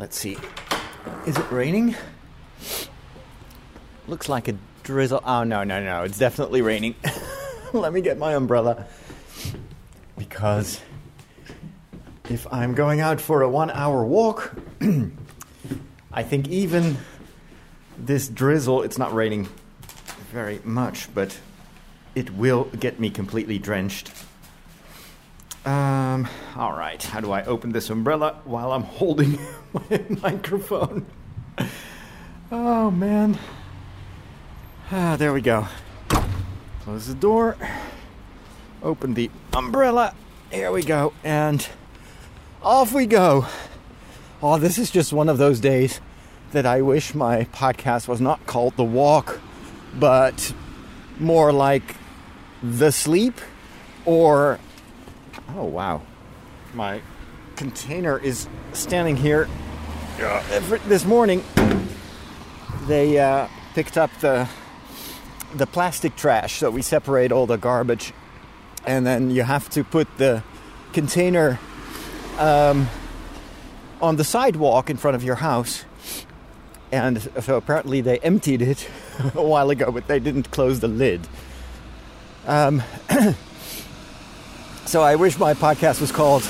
Let's see. Is it raining? Looks like a drizzle. Oh, no, no, no. It's definitely raining. Let me get my umbrella. Because if I'm going out for a one hour walk, I think even this drizzle, it's not raining very much, but it will get me completely drenched. Um, all right, how do I open this umbrella while I'm holding my microphone? Oh man. Ah, there we go. Close the door. Open the umbrella. Here we go. And off we go. Oh, this is just one of those days that I wish my podcast was not called The Walk, but more like The Sleep or. Oh, wow. My container is standing here. This morning, they uh, picked up the the plastic trash, so we separate all the garbage, and then you have to put the container um, on the sidewalk in front of your house. And so apparently they emptied it a while ago, but they didn't close the lid. Um, so I wish my podcast was called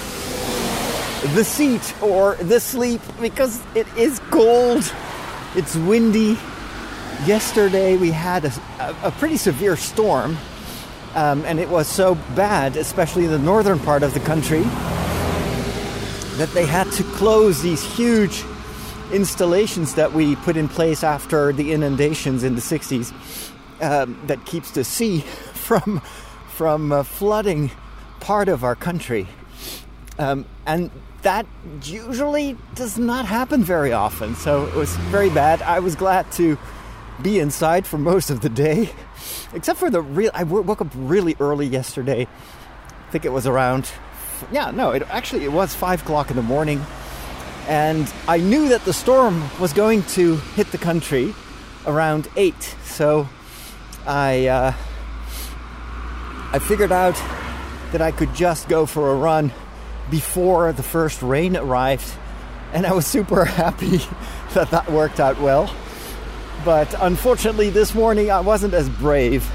The Seat or The Sleep because it is cold, it's windy. Yesterday we had a, a pretty severe storm, um, and it was so bad, especially in the northern part of the country, that they had to close these huge installations that we put in place after the inundations in the 60s um, that keeps the sea from from uh, flooding part of our country um, and that usually does not happen very often so it was very bad i was glad to be inside for most of the day except for the real i woke up really early yesterday i think it was around yeah, no, it actually it was five o'clock in the morning, and I knew that the storm was going to hit the country around eight. So I uh, I figured out that I could just go for a run before the first rain arrived, and I was super happy that that worked out well. But unfortunately, this morning I wasn't as brave,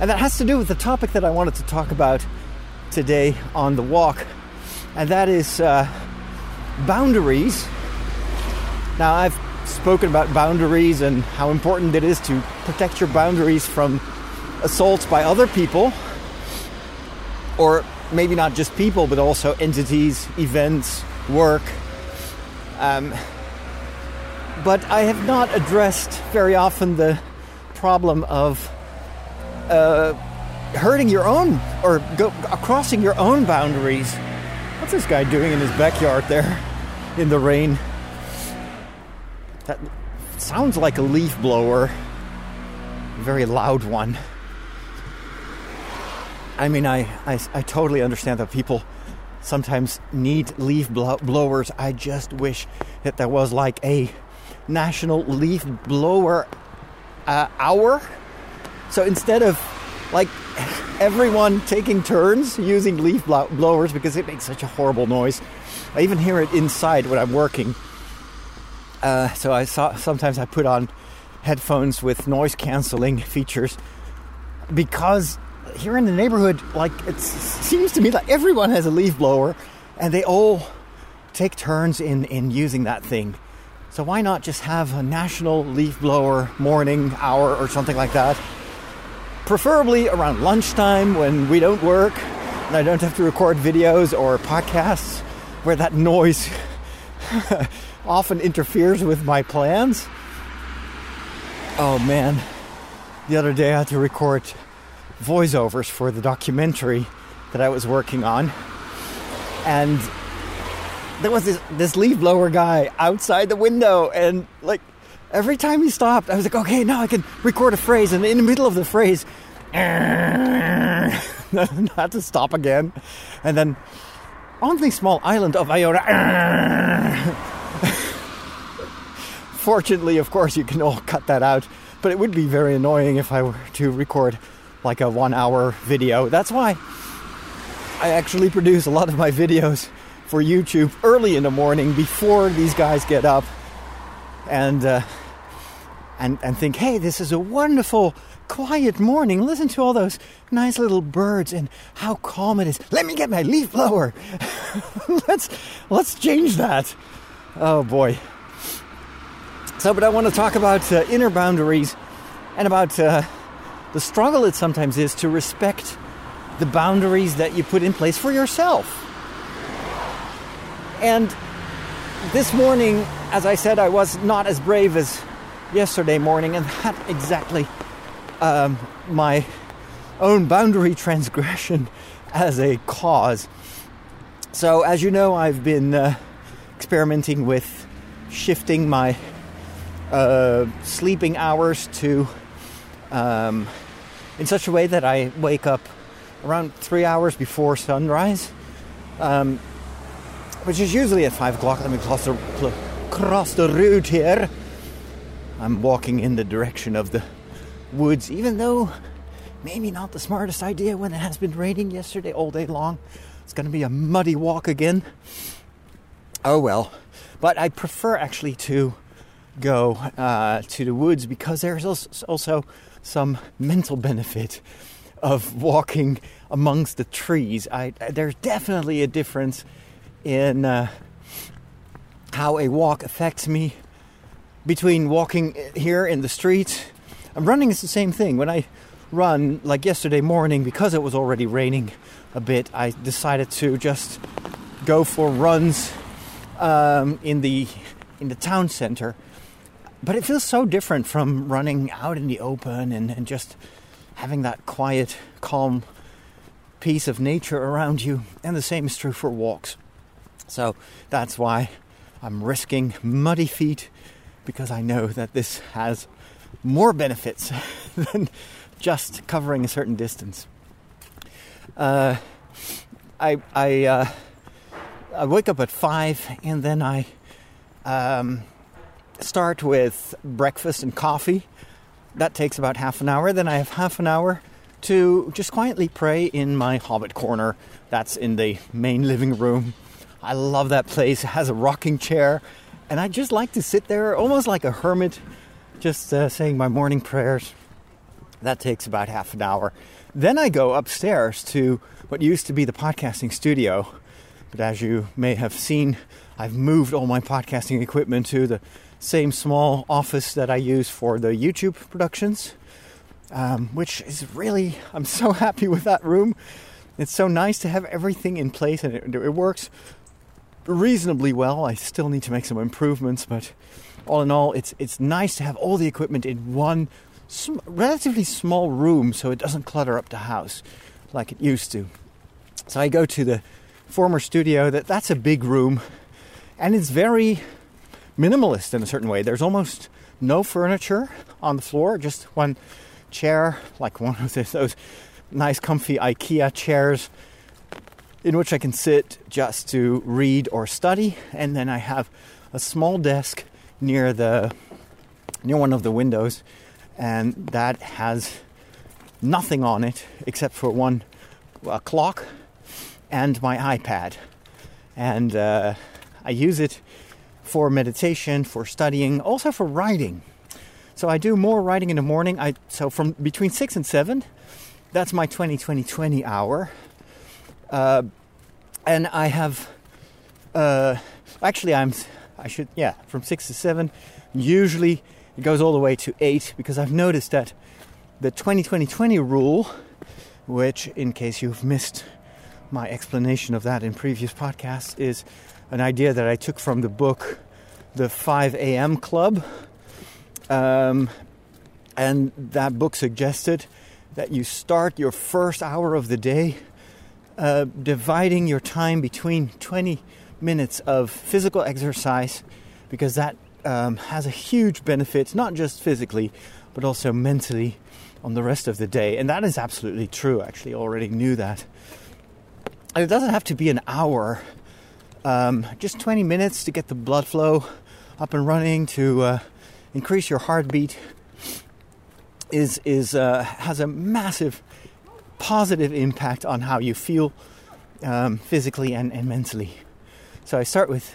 and that has to do with the topic that I wanted to talk about today on the walk, and that is uh, boundaries. Now, I've spoken about boundaries and how important it is to protect your boundaries from assaults by other people, or maybe not just people, but also entities, events, work. Um, but I have not addressed very often the problem of uh, hurting your own or go, crossing your own boundaries. What's this guy doing in his backyard there in the rain? That sounds like a leaf blower, a very loud one. I mean, I, I, I totally understand that people sometimes need leaf blow- blowers. I just wish that there was like a national leaf blower uh, hour. So instead of like everyone taking turns using leaf blowers because it makes such a horrible noise. I even hear it inside when I'm working. Uh, so I saw sometimes I put on headphones with noise canceling features because here in the neighborhood, like it seems to me like everyone has a leaf blower, and they all take turns in in using that thing. So why not just have a national leaf blower morning hour or something like that? preferably around lunchtime when we don't work and I don't have to record videos or podcasts where that noise often interferes with my plans. Oh man, the other day I had to record voiceovers for the documentary that I was working on, and there was this, this leaf blower guy outside the window, and like every time he stopped, I was like, okay, now I can record a phrase. And in the middle of the phrase, not to stop again. And then on the small island of Iota. Fortunately, of course, you can all cut that out. But it would be very annoying if I were to record like a one hour video. That's why I actually produce a lot of my videos for YouTube early in the morning before these guys get up, and uh, and and think, hey, this is a wonderful quiet morning. Listen to all those nice little birds and how calm it is. Let me get my leaf blower. let's let's change that. Oh boy. So, but I want to talk about uh, inner boundaries and about uh, the struggle it sometimes is to respect the boundaries that you put in place for yourself. And this morning, as I said, I was not as brave as yesterday morning, and that exactly um, my own boundary transgression as a cause. So, as you know, I've been uh, experimenting with shifting my uh, sleeping hours to um, in such a way that I wake up around three hours before sunrise, um, which is usually at five o'clock. Let me cross the, cross the road here. I'm walking in the direction of the woods, even though maybe not the smartest idea when it has been raining yesterday all day long. It's going to be a muddy walk again. Oh well. But I prefer actually to go uh, to the woods because there's also some mental benefit of walking amongst the trees. I, there's definitely a difference in uh, how a walk affects me between walking here in the street. And running is the same thing. When I run, like yesterday morning, because it was already raining a bit, I decided to just go for runs um, in the in the town center but it feels so different from running out in the open and, and just having that quiet, calm piece of nature around you. And the same is true for walks. So that's why I'm risking muddy feet because I know that this has more benefits than just covering a certain distance. Uh, I I uh, I wake up at five and then I um, start with breakfast and coffee. That takes about half an hour. Then I have half an hour to just quietly pray in my hobbit corner. That's in the main living room. I love that place. It has a rocking chair, and I just like to sit there almost like a hermit, just uh, saying my morning prayers. That takes about half an hour. Then I go upstairs to what used to be the podcasting studio. But as you may have seen, I've moved all my podcasting equipment to the same small office that I use for the YouTube productions, um, which is really, I'm so happy with that room. It's so nice to have everything in place and it, it works reasonably well. I still need to make some improvements, but all in all, it's it's nice to have all the equipment in one sm- relatively small room, so it doesn't clutter up the house like it used to. So I go to the former studio. That that's a big room, and it's very minimalist in a certain way. There's almost no furniture on the floor, just one chair, like one of those nice, comfy IKEA chairs in which I can sit just to read or study. And then I have a small desk near the near one of the windows, and that has nothing on it except for one clock and my iPad. And uh, I use it for meditation, for studying, also for writing. So I do more writing in the morning. I so from between six and seven, that's my 20 20 20 hour. Uh, and I have uh, actually I'm I should yeah from six to seven. Usually it goes all the way to eight because I've noticed that the 20 20 20 rule, which in case you've missed my explanation of that in previous podcasts, is an idea that I took from the book The 5 a.m. Club. Um, and that book suggested that you start your first hour of the day uh, dividing your time between 20 minutes of physical exercise because that um, has a huge benefit, not just physically, but also mentally on the rest of the day. And that is absolutely true. actually, I already knew that. And it doesn't have to be an hour um, just 20 minutes to get the blood flow up and running to uh, increase your heartbeat is is uh, has a massive positive impact on how you feel um, physically and, and mentally. So I start with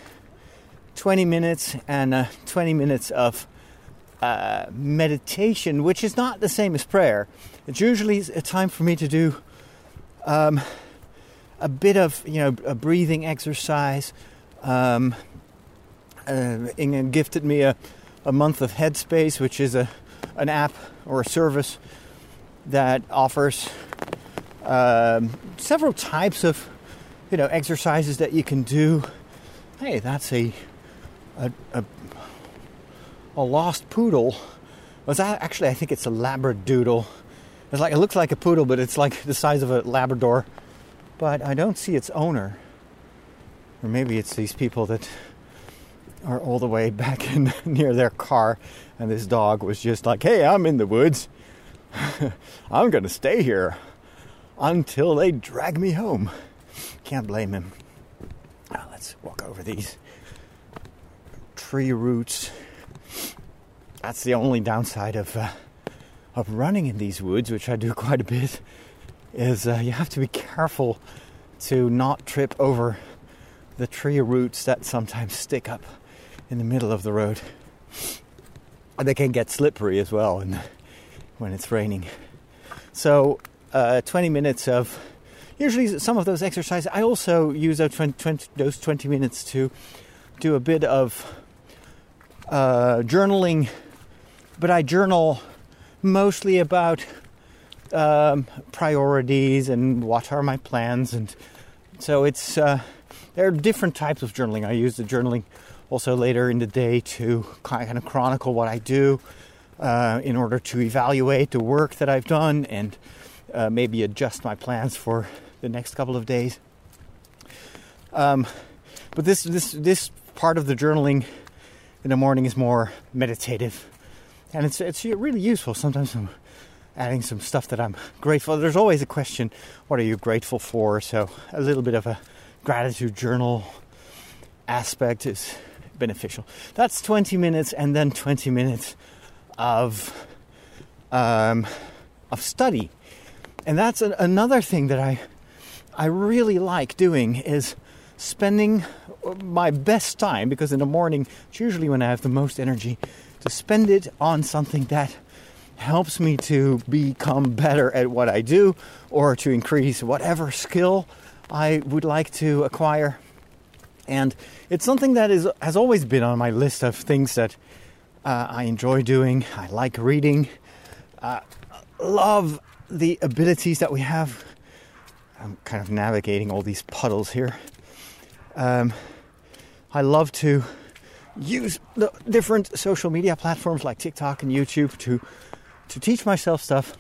20 minutes and uh, 20 minutes of uh, meditation, which is not the same as prayer. It's usually a time for me to do um, a bit of, you know, a breathing exercise. Um, uh, gifted me a, a month of Headspace, which is a an app or a service that offers um, several types of you know exercises that you can do. Hey, that's a a, a, a lost poodle. Was that actually? I think it's a labradoodle. It's like it looks like a poodle, but it's like the size of a Labrador. But I don't see its owner. Or maybe it's these people that are all the way back in near their car, and this dog was just like, "Hey, I'm in the woods. I'm gonna stay here until they drag me home." Can't blame him. Now, let's walk over these tree roots. That's the only downside of uh, of running in these woods, which I do quite a bit. Is uh, you have to be careful to not trip over the tree roots that sometimes stick up in the middle of the road. And they can get slippery as well when it's raining. So, uh, 20 minutes of usually some of those exercises. I also use those 20, 20, those 20 minutes to do a bit of uh, journaling, but I journal mostly about um, priorities and what are my plans, and so it's uh, there are different types of journaling. I use the journaling also later in the day to kind of chronicle what I do uh, in order to evaluate the work that I've done and uh, maybe adjust my plans for the next couple of days. Um, but this this this part of the journaling in the morning is more meditative, and it's it's really useful. Sometimes I'm adding some stuff that I'm grateful. There's always a question: What are you grateful for? So a little bit of a gratitude journal aspect is beneficial. That's 20 minutes, and then 20 minutes of um, of study, and that's an, another thing that I I really like doing is spending my best time because in the morning it's usually when I have the most energy to spend it on something that helps me to become better at what I do or to increase whatever skill I would like to acquire. And it's something that is has always been on my list of things that uh, I enjoy doing. I like reading. Uh, love the abilities that we have I'm kind of navigating all these puddles here. Um, I love to use the different social media platforms like TikTok and YouTube to to teach myself stuff,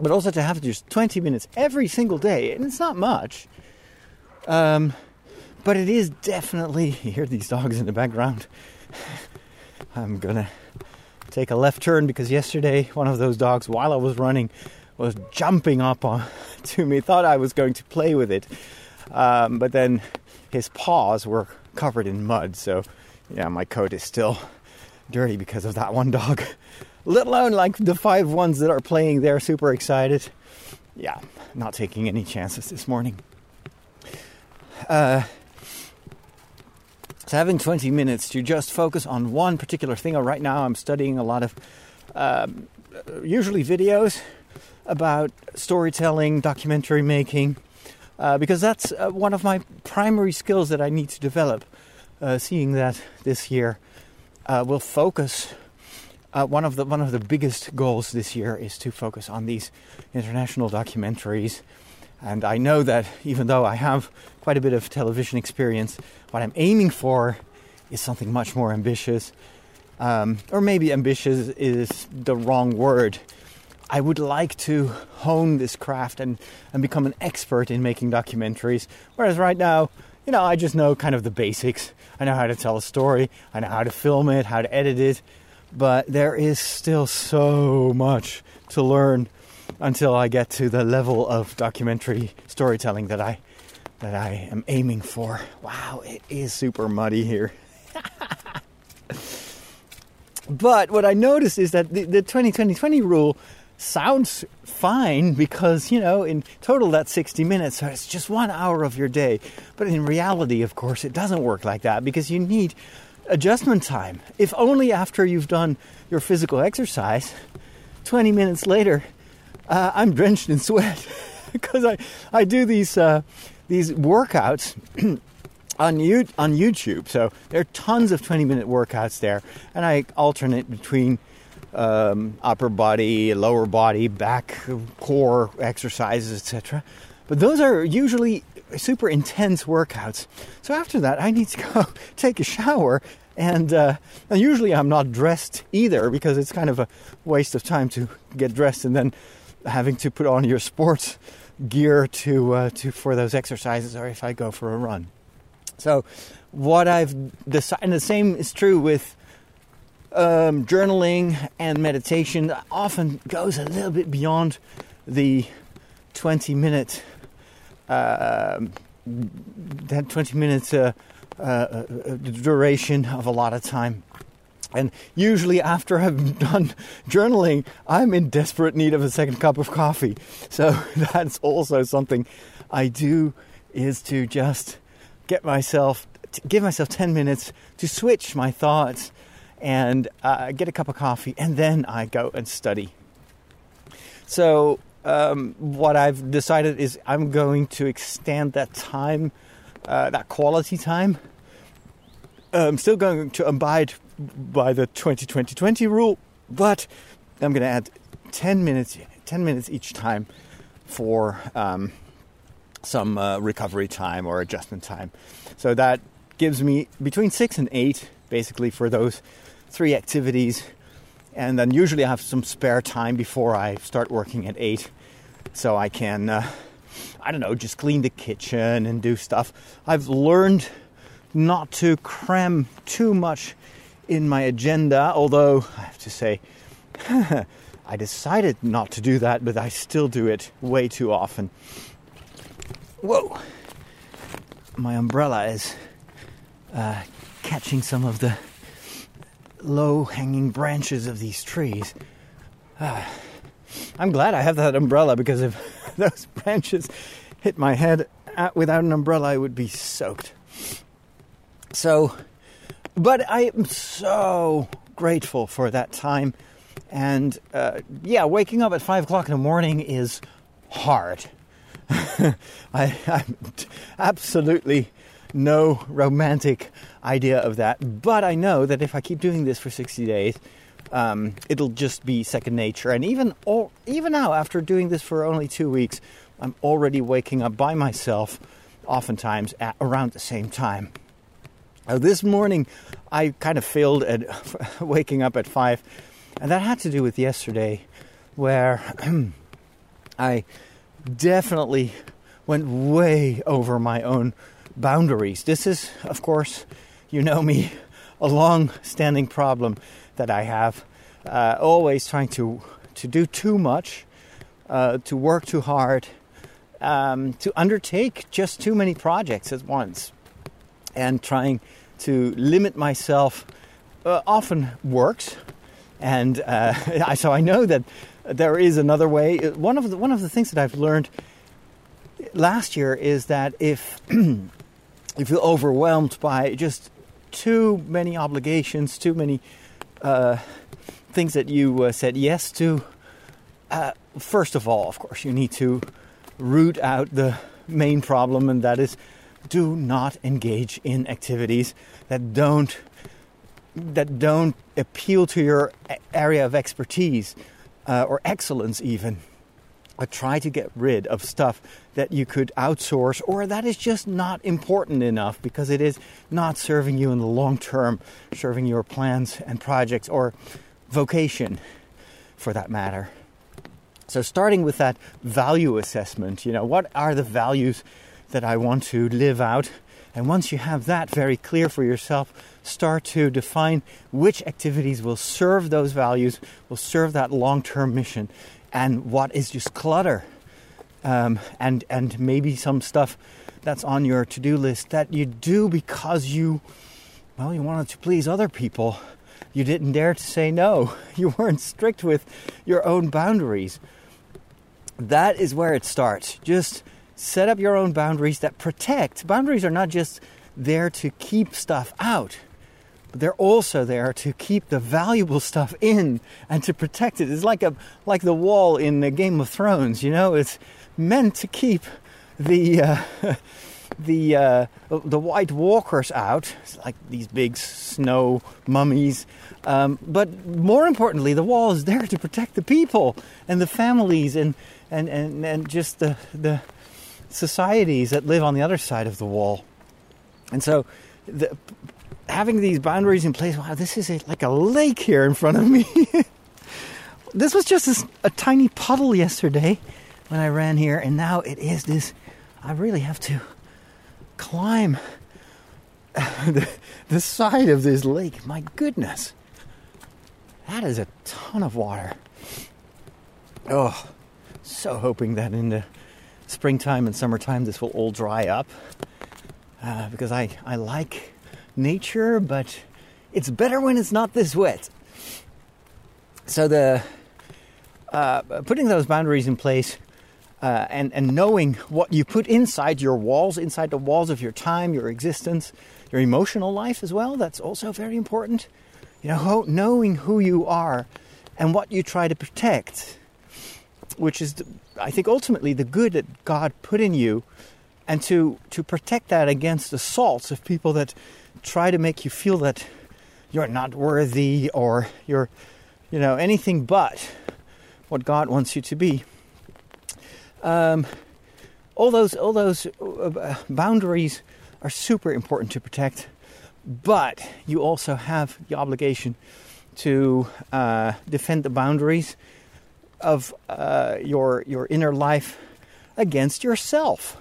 but also to have just 20 minutes every single day, and it's not much. Um, but it is definitely. You hear these dogs in the background. I'm gonna take a left turn because yesterday one of those dogs, while I was running, was jumping up on to me, thought I was going to play with it. Um, but then his paws were covered in mud, so yeah, my coat is still dirty because of that one dog. Let alone like the five ones that are playing there, super excited. Yeah, not taking any chances this morning. Uh, so having 20 minutes to just focus on one particular thing. Right now, I'm studying a lot of um, usually videos about storytelling, documentary making, uh, because that's uh, one of my primary skills that I need to develop. Uh, seeing that this year uh, will focus. Uh, one of the one of the biggest goals this year is to focus on these international documentaries, and I know that even though I have quite a bit of television experience, what I'm aiming for is something much more ambitious. Um, or maybe ambitious is the wrong word. I would like to hone this craft and, and become an expert in making documentaries. Whereas right now, you know, I just know kind of the basics. I know how to tell a story, I know how to film it, how to edit it, but there is still so much to learn until I get to the level of documentary storytelling that I that I am aiming for. Wow, it is super muddy here. but what I noticed is that the, the 20 20 20 rule sounds fine because, you know, in total that's 60 minutes, so it's just one hour of your day. But in reality, of course, it doesn't work like that because you need adjustment time. If only after you've done your physical exercise, 20 minutes later, uh, I'm drenched in sweat because I, I do these, uh, these workouts. on you on YouTube, so there are tons of 20 minute workouts there, and I alternate between um, upper body, lower body, back, core exercises, etc. But those are usually super intense workouts. So after that, I need to go take a shower, and, uh, and usually I'm not dressed either because it's kind of a waste of time to get dressed and then having to put on your sports gear to uh, to for those exercises, or if I go for a run. So, what I've decided, and the same is true with um, journaling and meditation often goes a little bit beyond the 20 minute that 20 minutes uh, uh, uh, duration of a lot of time and usually after I've done journaling, I'm in desperate need of a second cup of coffee. So that's also something I do is to just get myself, give myself 10 minutes to switch my thoughts and uh, get a cup of coffee, and then I go and study. So, um, what I've decided is I'm going to extend that time, uh, that quality time. I'm still going to abide by the 20 20 20 rule, but I'm going to add 10 minutes, 10 minutes each time for um, some uh, recovery time or adjustment time. So that gives me between six and eight, basically, for those three activities, and then usually I have some spare time before I start working at 8, so I can, uh, I don't know, just clean the kitchen and do stuff. I've learned not to cram too much in my agenda, although I have to say, I decided not to do that, but I still do it way too often. Whoa! My umbrella is uh, catching some of the low hanging branches of these trees. Ah, I'm glad I have that umbrella because if those branches hit my head uh, without an umbrella, I would be soaked. So, but I am so grateful for that time. And uh, yeah, waking up at five o'clock in the morning is hard. I, I'm absolutely no romantic idea of that. But I know that if I keep doing this for 60 days, um, it'll just be second nature. And even even now, after doing this for only two weeks, I'm already waking up by myself, oftentimes at around the same time. Now, this morning, I kind of failed at waking up at five, and that had to do with yesterday, where I definitely went way over my own boundaries. This is, of course, you know me, a long standing problem that I have. Uh, always trying to, to do too much, uh, to work too hard, um, to undertake just too many projects at once, and trying to limit myself uh, often works. And uh, so I know that there is another way. One of the, one of the things that I've learned last year is that if if you feel overwhelmed by just too many obligations, too many uh, things that you uh, said yes to. Uh, first of all, of course, you need to root out the main problem, and that is do not engage in activities that don't that don't appeal to your area of expertise uh, or excellence, even. Try to get rid of stuff that you could outsource or that is just not important enough because it is not serving you in the long term, serving your plans and projects or vocation for that matter. So, starting with that value assessment, you know, what are the values that I want to live out? And once you have that very clear for yourself, start to define which activities will serve those values, will serve that long term mission, and what is just clutter um, and and maybe some stuff that's on your to-do list that you do because you well you wanted to please other people You didn't dare to say no. You weren't strict with your own boundaries. That is where it starts. Just set up your own boundaries that protect. Boundaries are not just there to keep stuff out, but they're also there to keep the valuable stuff in and to protect it. It's like a like the wall in the Game of Thrones, you know, it's meant to keep the uh, the uh, the White Walkers out, it's like these big snow mummies. Um, but more importantly, the wall is there to protect the people and the families and and, and, and just the the societies that live on the other side of the wall. And so, the, having these boundaries in place. Wow, this is a, like a lake here in front of me. this was just a, tiny puddle yesterday when I ran here, and now it is this. I really have to climb the, the side of this lake. My goodness. That is a ton of water. Oh, so hoping that in the springtime and summertime this will all dry up. Uh, because I, I like nature, but it's better when it's not this wet. So the uh, putting those boundaries in place uh, and, and knowing what you put inside your walls, inside the walls of your time, your existence, your emotional life as well. That's also very important. You know, knowing who you are and what you try to protect, which is, I think, ultimately the good that God put in you, and to, to protect that against assaults of people that try to make you feel that you're not worthy or you're, you know, anything but what God wants you to be. Um, all those all those uh, boundaries are super important to protect, but you also have the obligation to uh, defend the boundaries of uh, your your inner life against yourself.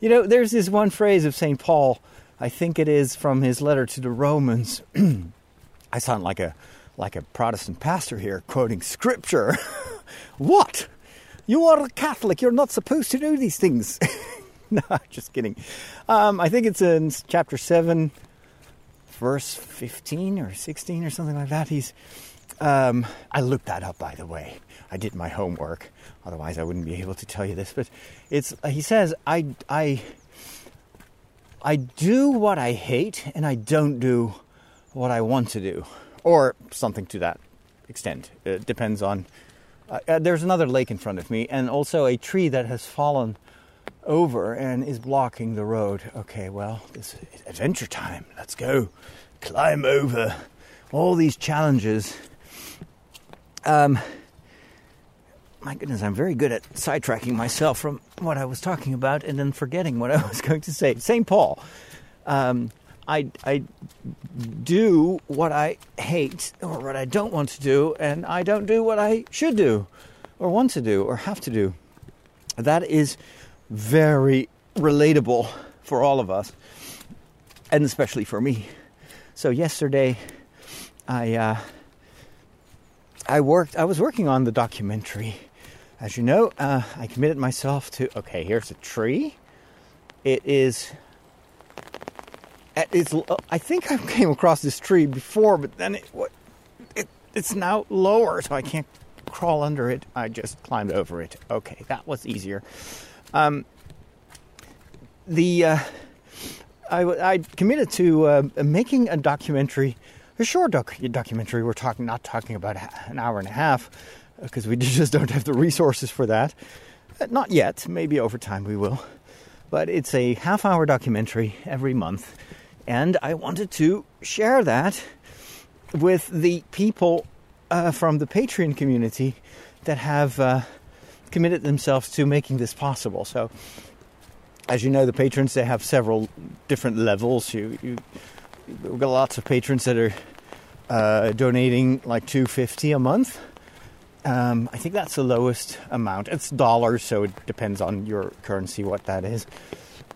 You know, there's this one phrase of Saint Paul. I think it is from his letter to the Romans. I sound like a like a Protestant pastor here quoting scripture. what? You are a Catholic. You're not supposed to do these things. no, just kidding. Um, I think it's in chapter 7, verse 15 or 16 or something like that. He's. Um, I looked that up, by the way. I did my homework. Otherwise, I wouldn't be able to tell you this. But it's. He says, I, I, I do what I hate, and I don't do what I want to do, or something to that extent. It depends on uh, uh, there's another lake in front of me, and also a tree that has fallen over and is blocking the road. Okay, well, this is adventure time. Let's go. Climb over all these challenges. Um, my goodness, I'm very good at sidetracking myself from what I was talking about and then forgetting what I was going to say. St. Paul. Um, I, I do what I hate or what I don't want to do, and I don't do what I should do or want to do or have to do. That is very relatable for all of us, and especially for me. So yesterday, I uh, I worked. I was working on the documentary. As you know, uh, I committed myself to. Okay, here's a tree. It is it's, I think I came across this tree before, but then it, it, it's now lower, so I can't crawl under it. I just climbed over it. Okay, that was easier. Um, the uh, I, I committed to uh, making a documentary, a short doc- documentary. We're talking not talking about an hour and a half because we just don't have the resources for that. Uh, not yet. Maybe over time we will. But it's a half hour documentary every month and I wanted to share that with the people uh, from the Patreon community that have uh, committed themselves to making this possible. So, as you know, the patrons they have several different levels. You, you we've got lots of patrons that are uh, donating like two fifty a month. Um, I think that's the lowest amount. It's dollars, so it depends on your currency what that is.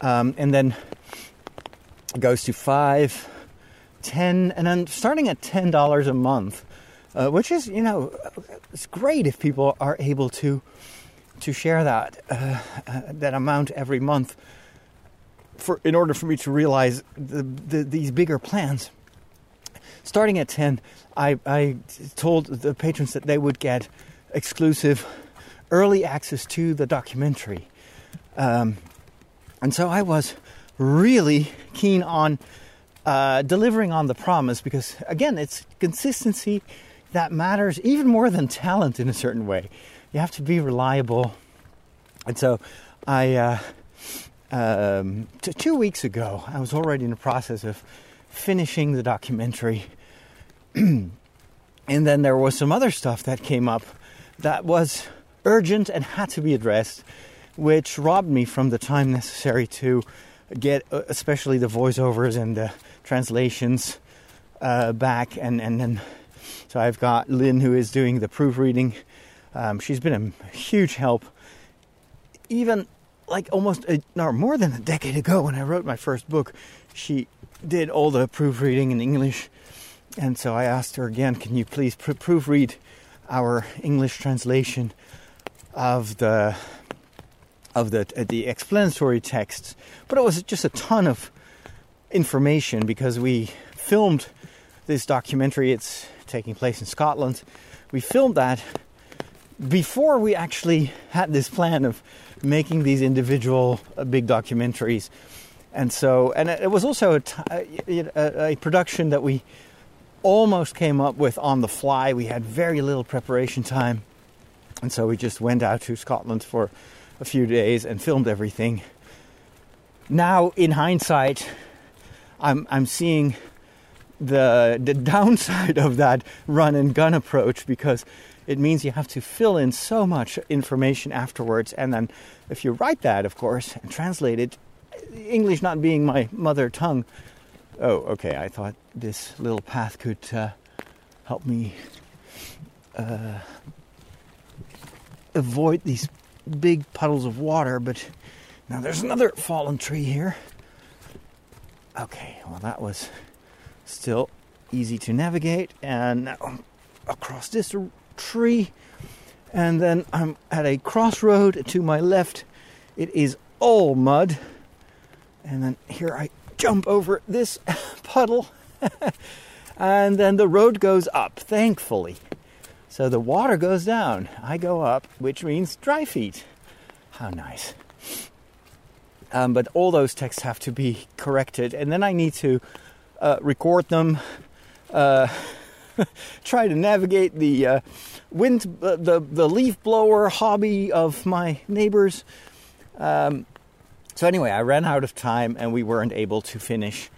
Um, and then it goes to five, ten, and then starting at ten dollars a month, uh, which is you know it's great if people are able to to share that uh, uh, that amount every month for in order for me to realize the, the, these bigger plans. Starting at 10, I, I told the patrons that they would get exclusive early access to the documentary. Um, and so I was really keen on uh, delivering on the promise because, again, it's consistency that matters even more than talent in a certain way. You have to be reliable. And so I, uh, um, t- two weeks ago, I was already in the process of finishing the documentary. and then there was some other stuff that came up that was urgent and had to be addressed, which robbed me from the time necessary to get, uh, especially the voiceovers and the translations uh, back. And, and then, so I've got Lynn who is doing the proofreading. Um, she's been a huge help. Even like almost a, no, more than a decade ago when I wrote my first book, she did all the proofreading in English. And so I asked her again, can you please pr- proofread our English translation of the of the uh, the explanatory texts? But it was just a ton of information because we filmed this documentary. It's taking place in Scotland. We filmed that before we actually had this plan of making these individual uh, big documentaries. And so, and it was also a, t- a, uh, uh, a production that we almost came up with on the fly. We had very little preparation time. And so we just went out to Scotland for a few days and filmed everything. Now, in hindsight, I'm, I'm seeing the, the downside of that run and gun approach because it means you have to fill in so much information afterwards. And then, if you write that, of course, and translate it, English not being my mother tongue, oh, okay, I thought this little path could uh, help me uh, avoid these big puddles of water, but now there's another fallen tree here. Okay, well, that was still easy to navigate, and now across this tree, and then I'm at a crossroad to my left. It is all mud, and then here I jump over this puddle, and then the road goes up, thankfully. So the water goes down, I go up, which means dry feet. How nice. Um, but all those texts have to be corrected, and then I need to uh, record them, uh, try to navigate the uh, wind, uh, the the leaf blower hobby of my neighbors. Um, so anyway, I ran out of time, and we weren't able to finish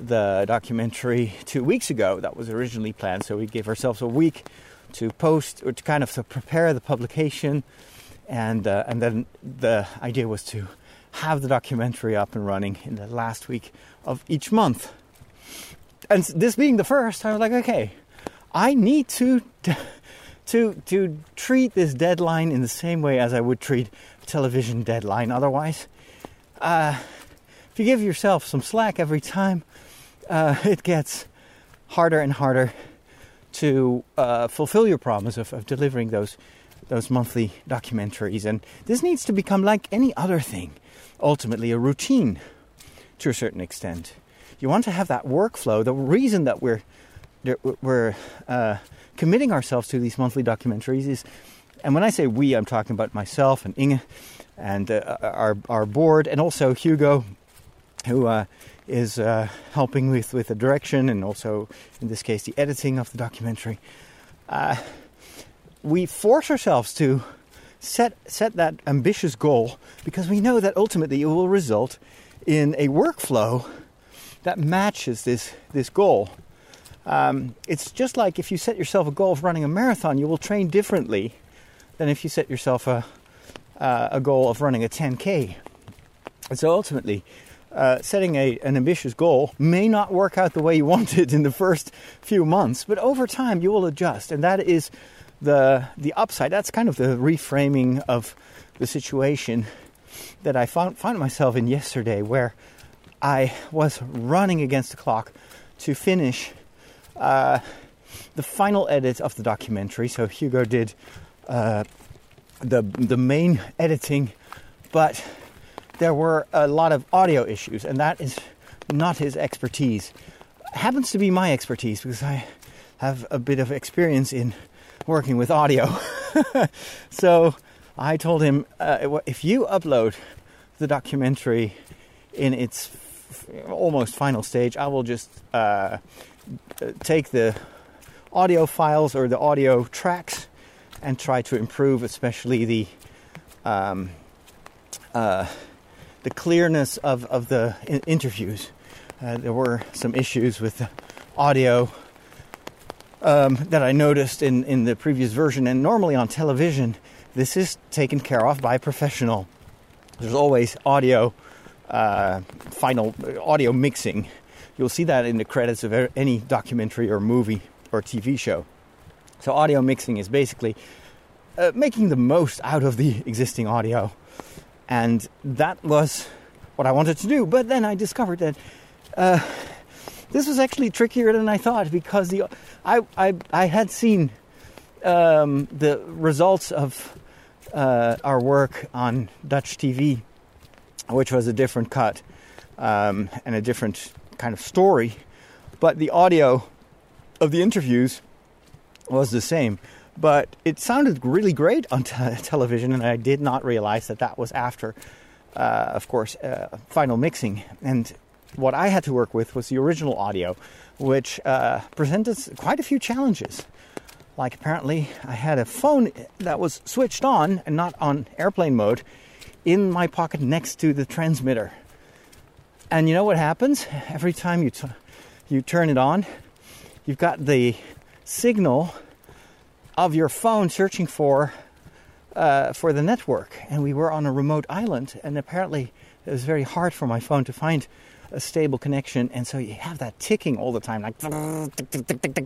the documentary two weeks ago. That was originally planned, so we gave ourselves a week to post or to kind of to prepare the publication, and uh, and then the idea was to have the documentary up and running in the last week of each month. And this being the first, I was like, okay, I need to to to treat this deadline in the same way as I would treat a television deadline. Otherwise, uh, if you give yourself some slack every time, uh, it gets harder and harder to uh, fulfill your promise of, of delivering those those monthly documentaries. And this needs to become like any other thing, ultimately a routine to a certain extent. You want to have that workflow. The reason that we're we're uh, committing ourselves to these monthly documentaries is, and when I say we, I'm talking about myself and Inge and uh, our our board, and also Hugo, who uh, is uh, helping with with the direction and also in this case the editing of the documentary. We force ourselves to set set that ambitious goal because we know that ultimately it will result in a workflow that matches this this goal. Um, it's just like if you set yourself a goal of running a marathon, you will train differently than if you set yourself a uh, a goal of running a 10k. And so ultimately, uh, setting a, an ambitious goal may not work out the way you want it in the first few months, but over time you will adjust, and that is the the upside. That's kind of the reframing of the situation that I found found myself in yesterday, where I was running against the clock to finish uh, the final edit of the documentary. So Hugo did uh, the the main editing, but there were a lot of audio issues, and that is not his expertise. happens to be my expertise because I have a bit of experience in working with audio. so I told him uh, if you upload the documentary in its almost final stage, I will just uh, take the audio files or the audio tracks and try to improve, especially the um, uh, the clearness of, of the in- interviews. Uh, there were some issues with the audio um, that I noticed in, in the previous version, and normally on television, this is taken care of by a professional. There's always audio, uh, final audio mixing. You'll see that in the credits of any documentary or movie or TV show. So, audio mixing is basically uh, making the most out of the existing audio. And that was what I wanted to do. But then I discovered that uh, this was actually trickier than I thought because the I I, I had seen um, the results of uh, our work on Dutch TV, which was a different cut um, and a different kind of story, but the audio of the interviews was the same. But it sounded really great on t- television, and I did not realize that that was after, uh, of course, uh, final mixing. And what I had to work with was the original audio, which uh, presented quite a few challenges. Like, apparently, I had a phone that was switched on and not on airplane mode in my pocket next to the transmitter. And you know what happens? Every time you, t- you turn it on, you've got the signal of your phone searching for uh, for the network. And we were on a remote island, and apparently it was very hard for my phone to find a stable connection, and so you have that ticking all the time, like the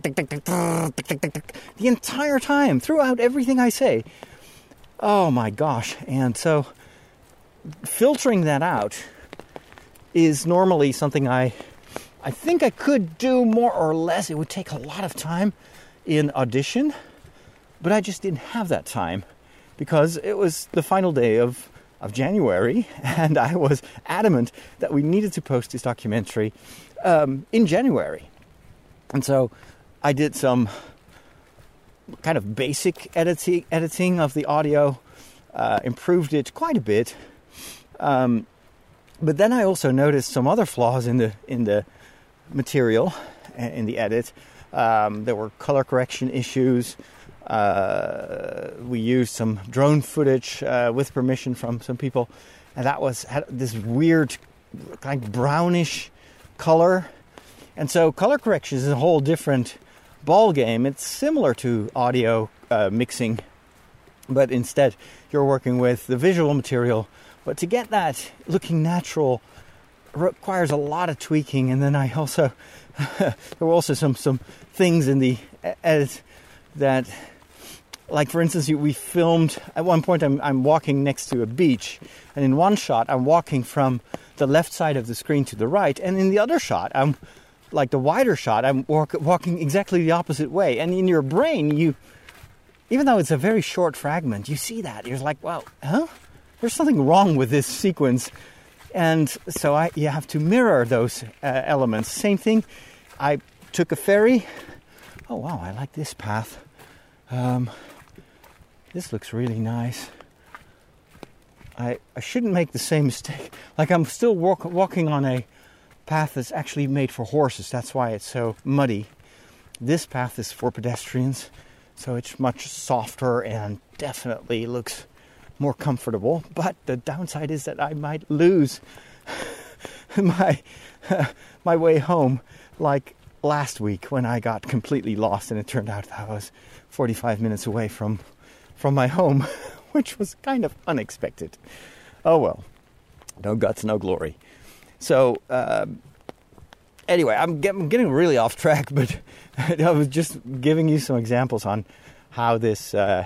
entire time throughout everything I say. Oh my gosh! And so filtering that out is normally something I I think I could do more or less. It would take a lot of time in audition but I just didn't have that time because it was the final day of, of January, and I was adamant that we needed to post this documentary um, in January. And so I did some kind of basic editing, editing of the audio, uh, improved it quite a bit. Um, but then I also noticed some other flaws in the in the material, in the edit. Um, there were color correction issues. Uh, we used some drone footage uh, with permission from some people, and that was had this weird, kind of brownish color. And so, color correction is a whole different ball game. It's similar to audio uh, mixing, but instead you're working with the visual material. But to get that looking natural requires a lot of tweaking. And then I also there were also some some things in the edit that like for instance, we filmed at one point. I'm, I'm walking next to a beach, and in one shot, I'm walking from the left side of the screen to the right, and in the other shot, I'm like the wider shot. I'm walk, walking exactly the opposite way, and in your brain, you, even though it's a very short fragment, you see that you're like, well, huh? There's something wrong with this sequence, and so I you have to mirror those uh, elements. Same thing. I took a ferry. Oh wow, I like this path. Um, this looks really nice. I, I shouldn't make the same mistake. Like I'm still walk, walking on a path that's actually made for horses. That's why it's so muddy. This path is for pedestrians, so it's much softer and definitely looks more comfortable. But the downside is that I might lose my my way home, like last week when I got completely lost and it turned out that I was 45 minutes away from from my home, which was kind of unexpected. Oh well, no guts, no glory. So, uh, anyway, I'm, I'm, getting really off track, but I was just giving you some examples on how this, uh,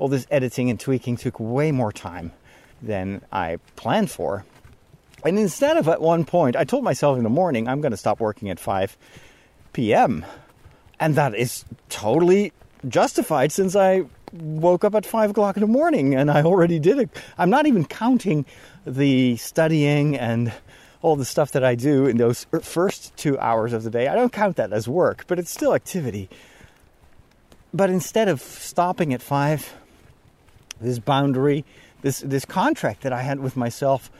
all this editing and tweaking took way more time than I planned for. And instead of at one point, I told myself in the morning, I'm going to stop working at 5 p.m. And that is totally justified since I woke up at five o'clock in the morning and I already did it. I'm not even counting the studying and all the stuff that I do in those er, first two hours of the day. I don't count that as work, but it's still activity. But instead of stopping at five, this boundary, this this contract that I had with myself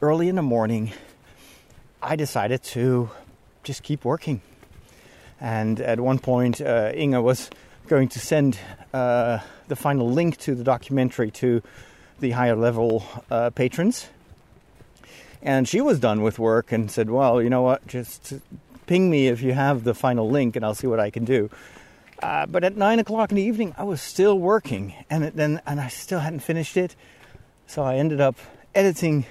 early in the morning, I decided to just keep working. And at one point, uh, Inga was going to send uh, the final link to the documentary to the higher level uh, patrons. And she was done with work and said, Well, you know what? Just ping me if you have the final link and I'll see what I can do. Uh, but at nine o'clock in the evening, I was still working, and then and I still hadn't finished it. So I ended up editing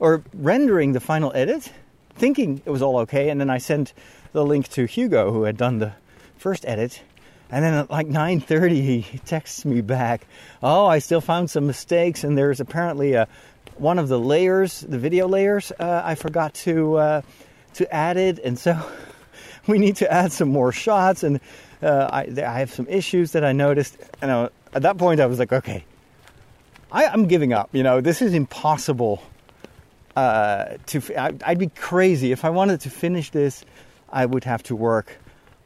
or rendering the final edit, thinking it was all okay, and then I sent the link to Hugo, who had done the first edit. And then at like 9:30, he texts me back, "Oh, I still found some mistakes, and there's apparently a one of the layers, the video layers, uh, I forgot to uh, to add it, and so we need to add some more shots. And uh, I, I, have some issues that I noticed. And I, at that point, I was like, okay, I, am giving up. You know, this is impossible. Uh, to I, I'd be crazy if I wanted to finish this I would have to work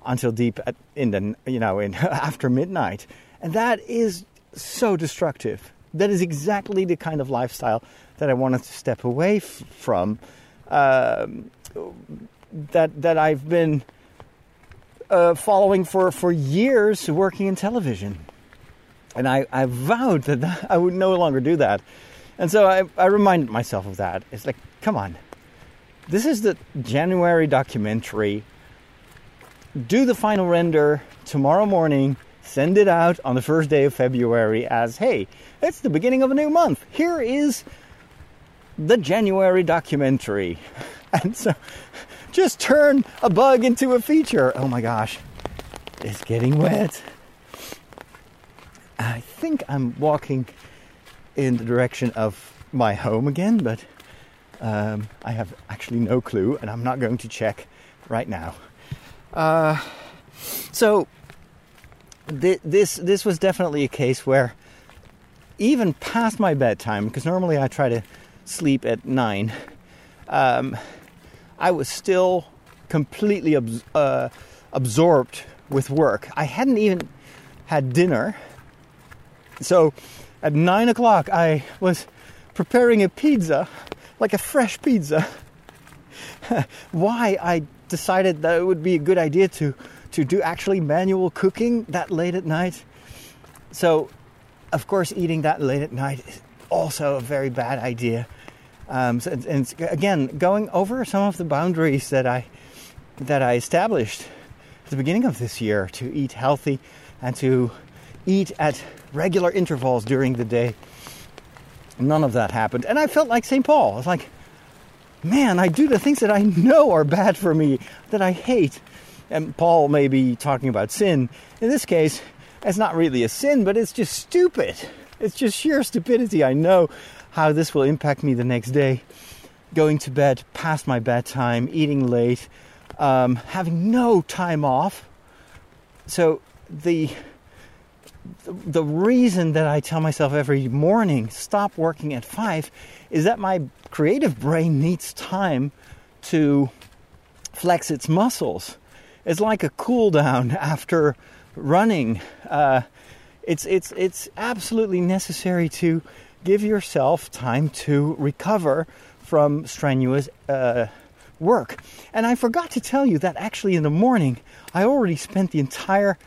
until deep at, in the you know in after midnight, and that is so destructive. That is exactly the kind of lifestyle that I wanted to step away f- from. Um, that that I've been uh, following for for years, working in television, and I, I vowed that, I would no longer do that. And so I, I reminded myself of that. It's like, come on, this is the January documentary. Do the final render tomorrow morning. Send it out on the first day of February as, hey, it's the beginning of a new month. Here is the January documentary. And so just turn a bug into a feature. Oh my gosh, it's getting wet. I think I'm walking in the direction of my home again, but um, I have actually no clue, and I'm not going to check right now. Uh, so th- this this was definitely a case where even past my bedtime, because normally I try to sleep at nine, um, I was still completely abs- uh, absorbed with work. I hadn't even had dinner, so at nine o'clock I was preparing a pizza like a fresh pizza. Why I decided that it would be a good idea to to do actually manual cooking that late at night. So, of course, eating that late at night is also a very bad idea. Um, so, and again, going over some of the boundaries that I that I established at the beginning of this year to eat healthy and to eat at regular intervals during the day None of that happened. And I felt like St. Paul. I was like, man, I do the things that I know are bad for me, that I hate. And Paul may be talking about sin. In this case, it's not really a sin, but it's just stupid. It's just sheer stupidity. I know how this will impact me the next day. Going to bed past my bedtime, eating late, um, having no time off. So the the reason that I tell myself every morning, stop working at five, is that my creative brain needs time to flex its muscles. It's like a cool down after running. Uh, it's it's it's absolutely necessary to give yourself time to recover from strenuous uh, work. And I forgot to tell you that actually in the morning I already spent the entire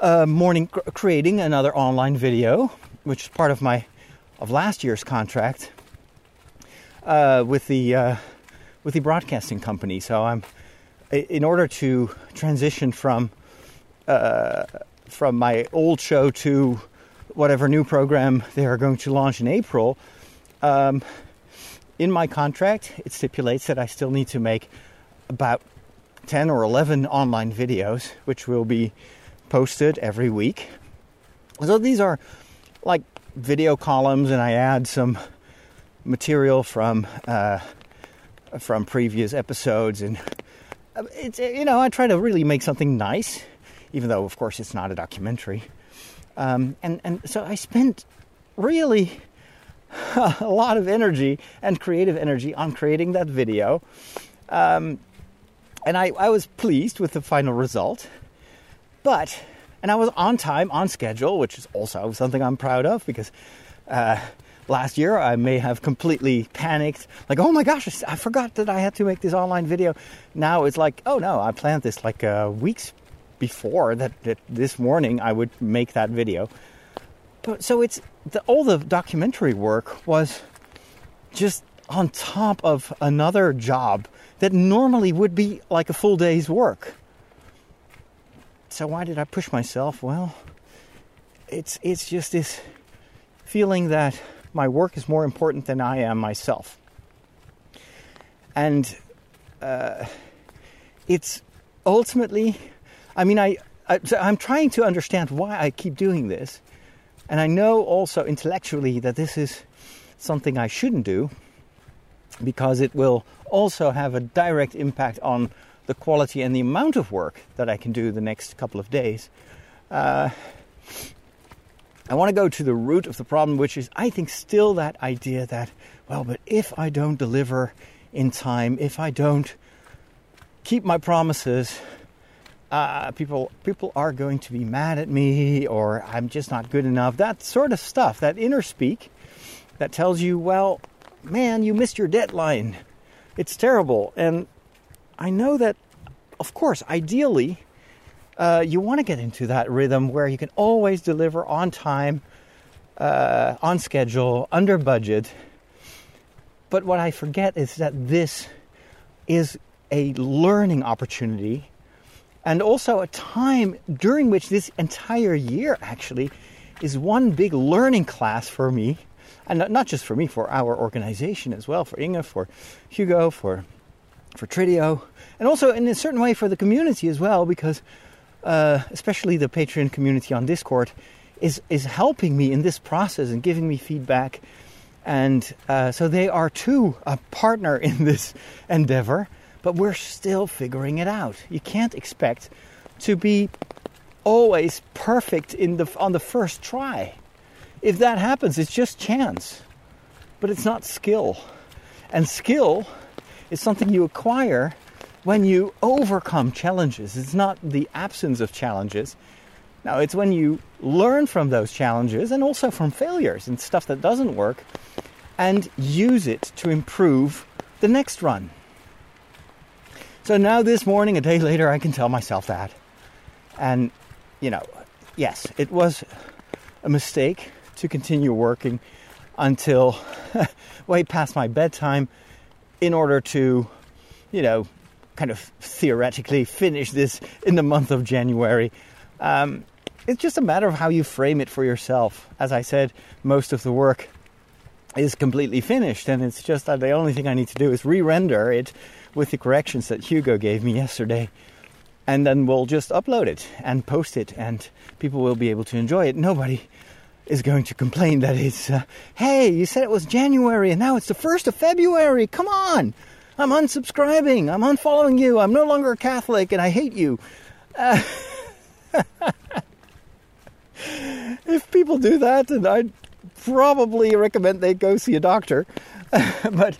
uh, morning cr- creating another online video, which is part of my of last year's contract uh, with the uh, with the broadcasting company. So I'm in order to transition from uh, from my old show to whatever new program they are going to launch in April. Um, in my contract, it stipulates that I still need to make about 10 or 11 online videos, which will be posted every week. So these are like video columns, and I add some material from uh, from previous episodes, and uh, it's you know I try to really make something nice, even though of course it's not a documentary. Um, and and so I spent really a lot of energy and creative energy on creating that video. Um, and I, I was pleased with the final result. But, and I was on time, on schedule, which is also something I'm proud of because uh, last year I may have completely panicked, like, oh my gosh, I forgot that I had to make this online video. Now it's like, oh no, I planned this like uh, weeks before that, that this morning I would make that video. But so it's the, all the documentary work was just on top of another job that normally would be like a full day's work. So why did I push myself? Well, it's it's just this feeling that my work is more important than I am myself. And uh, it's ultimately, I mean, I, I I'm trying to understand why I keep doing this, and I know also intellectually that this is something I shouldn't do because it will also have a direct impact on the quality and the amount of work that I can do the next couple of days. Uh, I want to go to the root of the problem, which is, I think, still that idea that, well, but if I don't deliver in time, if I don't keep my promises, uh, people people are going to be mad at me, or I'm just not good enough. That sort of stuff, that inner speak, that tells you, well, man, you missed your deadline. It's terrible. And I know that, of course, ideally, uh, you want to get into that rhythm where you can always deliver on time, uh, on schedule, under budget. But what I forget is that this is a learning opportunity and also a time during which this entire year actually is one big learning class for me and not just for me, for our organization as well, for Inge, for Hugo, for for Tridio, and also in a certain way for the community as well, because uh, especially the Patreon community on Discord is is helping me in this process and giving me feedback, and uh, so they are too a partner in this endeavor. But we're still figuring it out. You can't expect to be always perfect in the on the first try. If that happens, it's just chance. But it's not skill. And skill is something you acquire when you overcome challenges. It's not the absence of challenges. No, it's when you learn from those challenges and also from failures and stuff that doesn't work and use it to improve the next run. So now, this morning, a day later, I can tell myself that. And, you know, yes, it was a mistake to continue working until way past my bedtime in order to, you know, kind of theoretically finish this in the month of January. Um, it's just a matter of how you frame it for yourself. As I said, most of the work is completely finished, and it's just that the only thing I need to do is re render it with the corrections that Hugo gave me yesterday. And then we'll just upload it and post it, and people will be able to enjoy it. Nobody is going to complain that it's, uh, hey, you said it was January and now it's the 1st of February. Come on. I'm unsubscribing. I'm unfollowing you. I'm no longer a Catholic and I hate you. Uh, if people do that, then I'd probably recommend they go see a doctor. but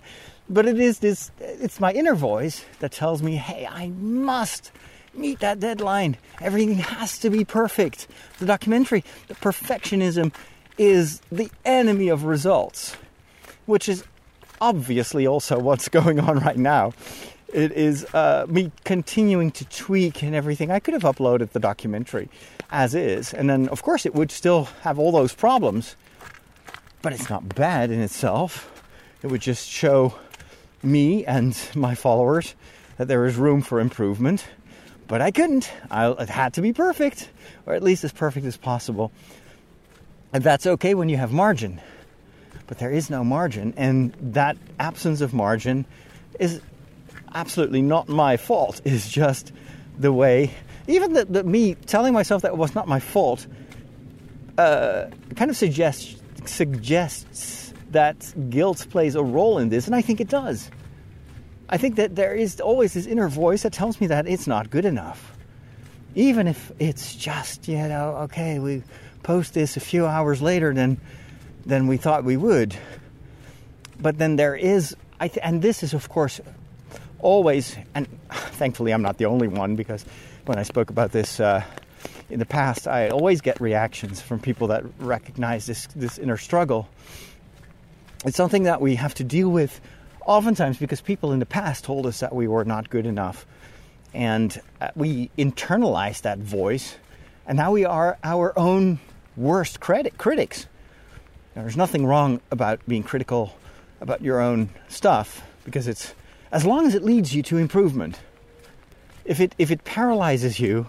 but it is this it's my inner voice that tells me, "Hey, I must meet that deadline. Everything has to be perfect. The documentary, the perfectionism is the enemy of results, which is obviously also what's going on right now. It is uh, me continuing to tweak and everything. I could have uploaded the documentary as is, and then, of course, it would still have all those problems, but it's not bad in itself. It would just show me and my followers that there is room for improvement but I couldn't. I, it had to be perfect, or at least as perfect as possible. And that's okay when you have margin. But there is no margin, and that absence of margin is absolutely not my fault. It's just the way, even the, the me telling myself that it was not my fault, uh, kind of suggests suggests that guilt plays a role in this, and I think it does. I think that there is always this inner voice that tells me that it's not good enough. Even if it's just, you know, okay, we post this a few hours later than than we thought we would. but then there is, I th- and this is of course always, and thankfully I'm not the only one because when I spoke about this uh, in the past, I always get reactions from people that recognize this this inner struggle. It's something that we have to deal with oftentimes because people in the past told us that we were not good enough, and uh, we internalized that voice, and now we are our own worst credit critics. There's nothing wrong about being critical about your own stuff because it's as long as it leads you to improvement. If it if it paralyzes you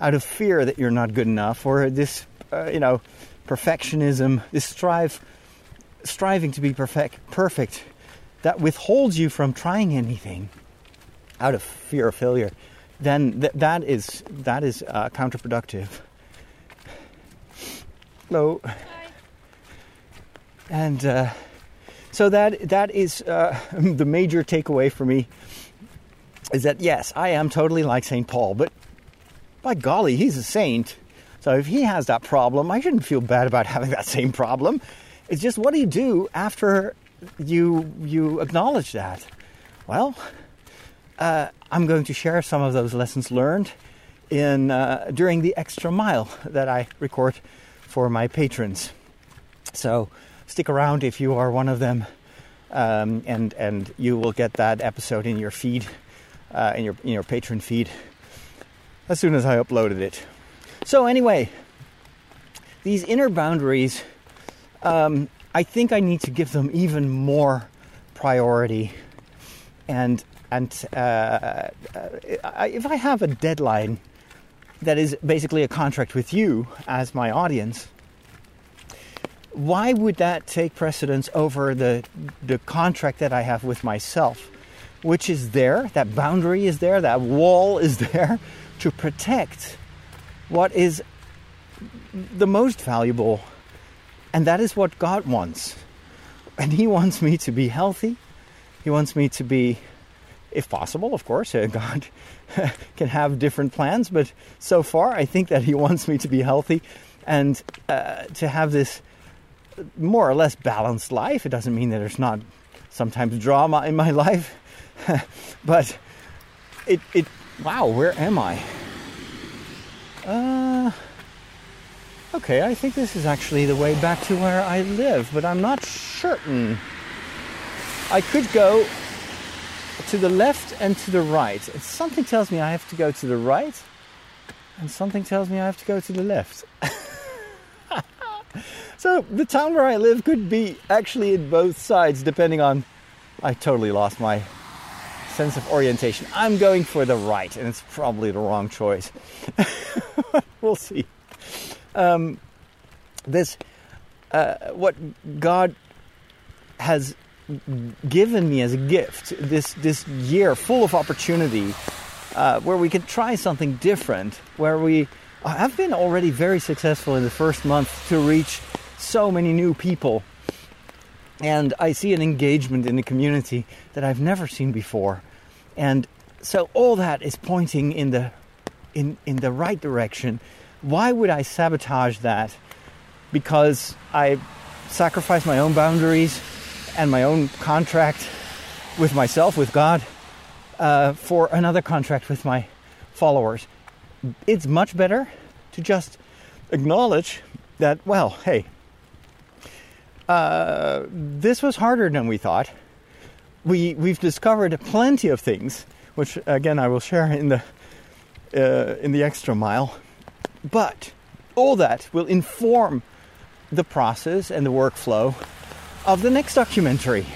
out of fear that you're not good enough or this uh, you know perfectionism, this strive striving to be perfect perfect that withholds you from trying anything out of fear of failure, then th- that is that is uh, counterproductive. Hello. Hi. And uh, so that that is uh, the major takeaway for me is that yes, I am totally like Saint Paul, but by golly, he's a saint. So if he has that problem, I shouldn't feel bad about having that same problem. It's just what do you do after you you acknowledge that? Well, uh, I'm going to share some of those lessons learned in uh, during the extra mile that I record for my patrons. So stick around if you are one of them, um, and and you will get that episode in your feed, uh, in your in your patron feed, as soon as I uploaded it. So anyway, these inner boundaries, um, I think I need to give them even more priority, and and uh, uh if I have a deadline that is basically a contract with you as my audience why would that take precedence over the the contract that I have with myself, which is there, that boundary is there, that wall is there to protect what is the most valuable, and that is what God wants. And He wants me to be healthy. He wants me to be, if possible, of course, uh, God can have different plans, but so far I think that He wants me to be healthy and uh, to have this more or less balanced life. It doesn't mean that there's not sometimes drama in my life, but it it wow, where am I? Uh okay, I think this is actually the way back to where I live, but I'm not certain. I could go to the left and to the right. And Something tells me I have to go to the right, and something tells me I have to go to the left. So the town where I live could be actually in both sides, depending on. I totally lost my sense of orientation. I'm going for the right, and it's probably the wrong choice. we'll see. Um, this, uh, what God has given me as a gift, this this year full of opportunity, uh, where we can try something different, where we have been already very successful in the first month to reach so many new people. And I see an engagement in the community that I've never seen before. And so all that is pointing in the in, in the right direction. Why would I sabotage that? Because I sacrifice my own boundaries and my own contract with myself, with God, uh, for another contract with my followers. It's much better to just acknowledge that, well, hey, uh, this was harder than we thought. We we've discovered plenty of things, which again I will share in the uh, in the extra mile. But all that will inform the process and the workflow of the next documentary.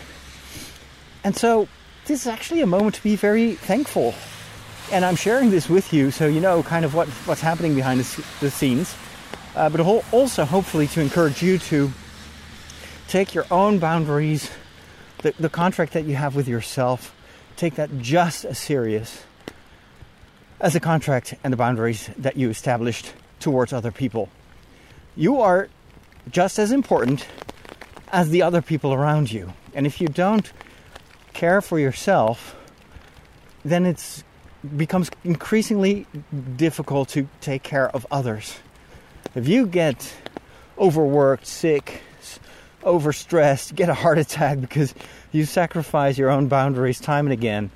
And so this is actually a moment to be very thankful. And I'm sharing this with you so you know kind of what, what's happening behind the, the scenes, uh, but also hopefully to encourage you to take your own boundaries, the, the contract that you have with yourself, take that just as serious as a contract and the boundaries that you established towards other people. You are just as important as the other people around you. And if you don't care for yourself, then it becomes increasingly difficult to take care of others. If you get overworked, sick, overstressed, get a heart attack because you sacrifice your own boundaries time and again,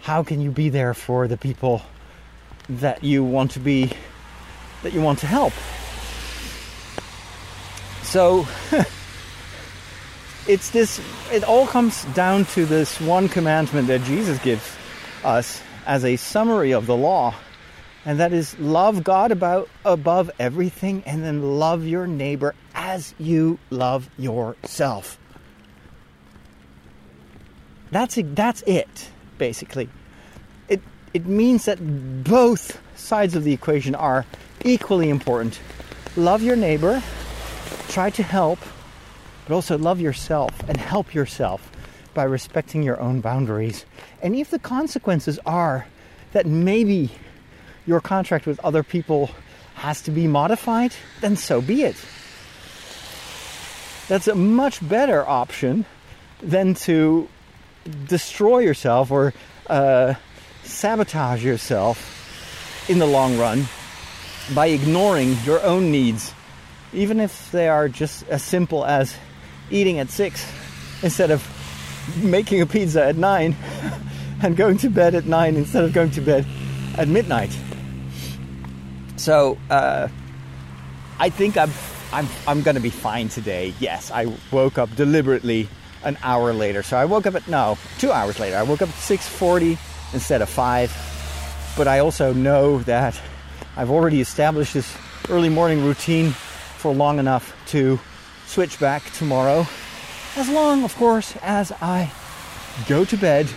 how can you be there for the people that you want to be that you want to help? So it's this it all comes down to this one commandment that Jesus gives us as a summary of the law and that is love God about above everything and then love your neighbor as you love yourself. That's it, that's it basically. It means that both sides of the equation are equally important. Love your neighbor, try to help, but also love yourself and help yourself by respecting your own boundaries. And if the consequences are that maybe your contract with other people has to be modified, then so be it. That's a much better option than to destroy yourself or uh, sabotage yourself in the long run by ignoring your own needs, even if they are just as simple as eating at six instead of making a pizza at nine and going to bed at nine instead of going to bed at midnight. So uh, I think I'm I'm I'm to be fine today. Yes, I woke up deliberately an hour later. So I woke up at no two hours later. I woke up at six forty instead of five. But I also know that I've already established this early morning routine for long enough to switch back tomorrow. As long, of course, as I go to bed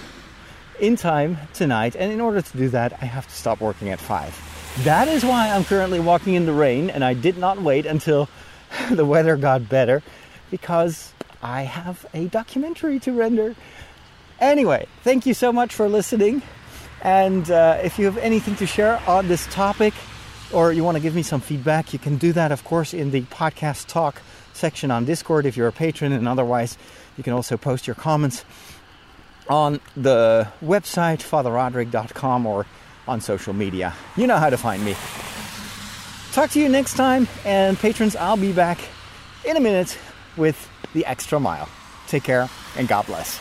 in time tonight. And in order to do that, I have to stop working at five. That is why I'm currently walking in the rain and I did not wait until the weather got better because I have a documentary to render. Anyway, thank you so much for listening. And uh, if you have anything to share on this topic or you want to give me some feedback, you can do that, of course, in the podcast talk section on Discord if you're a patron. And otherwise, you can also post your comments on the website, fatherroderick.com, or on social media. You know how to find me. Talk to you next time, and patrons, I'll be back in a minute with the extra mile. Take care, and God bless.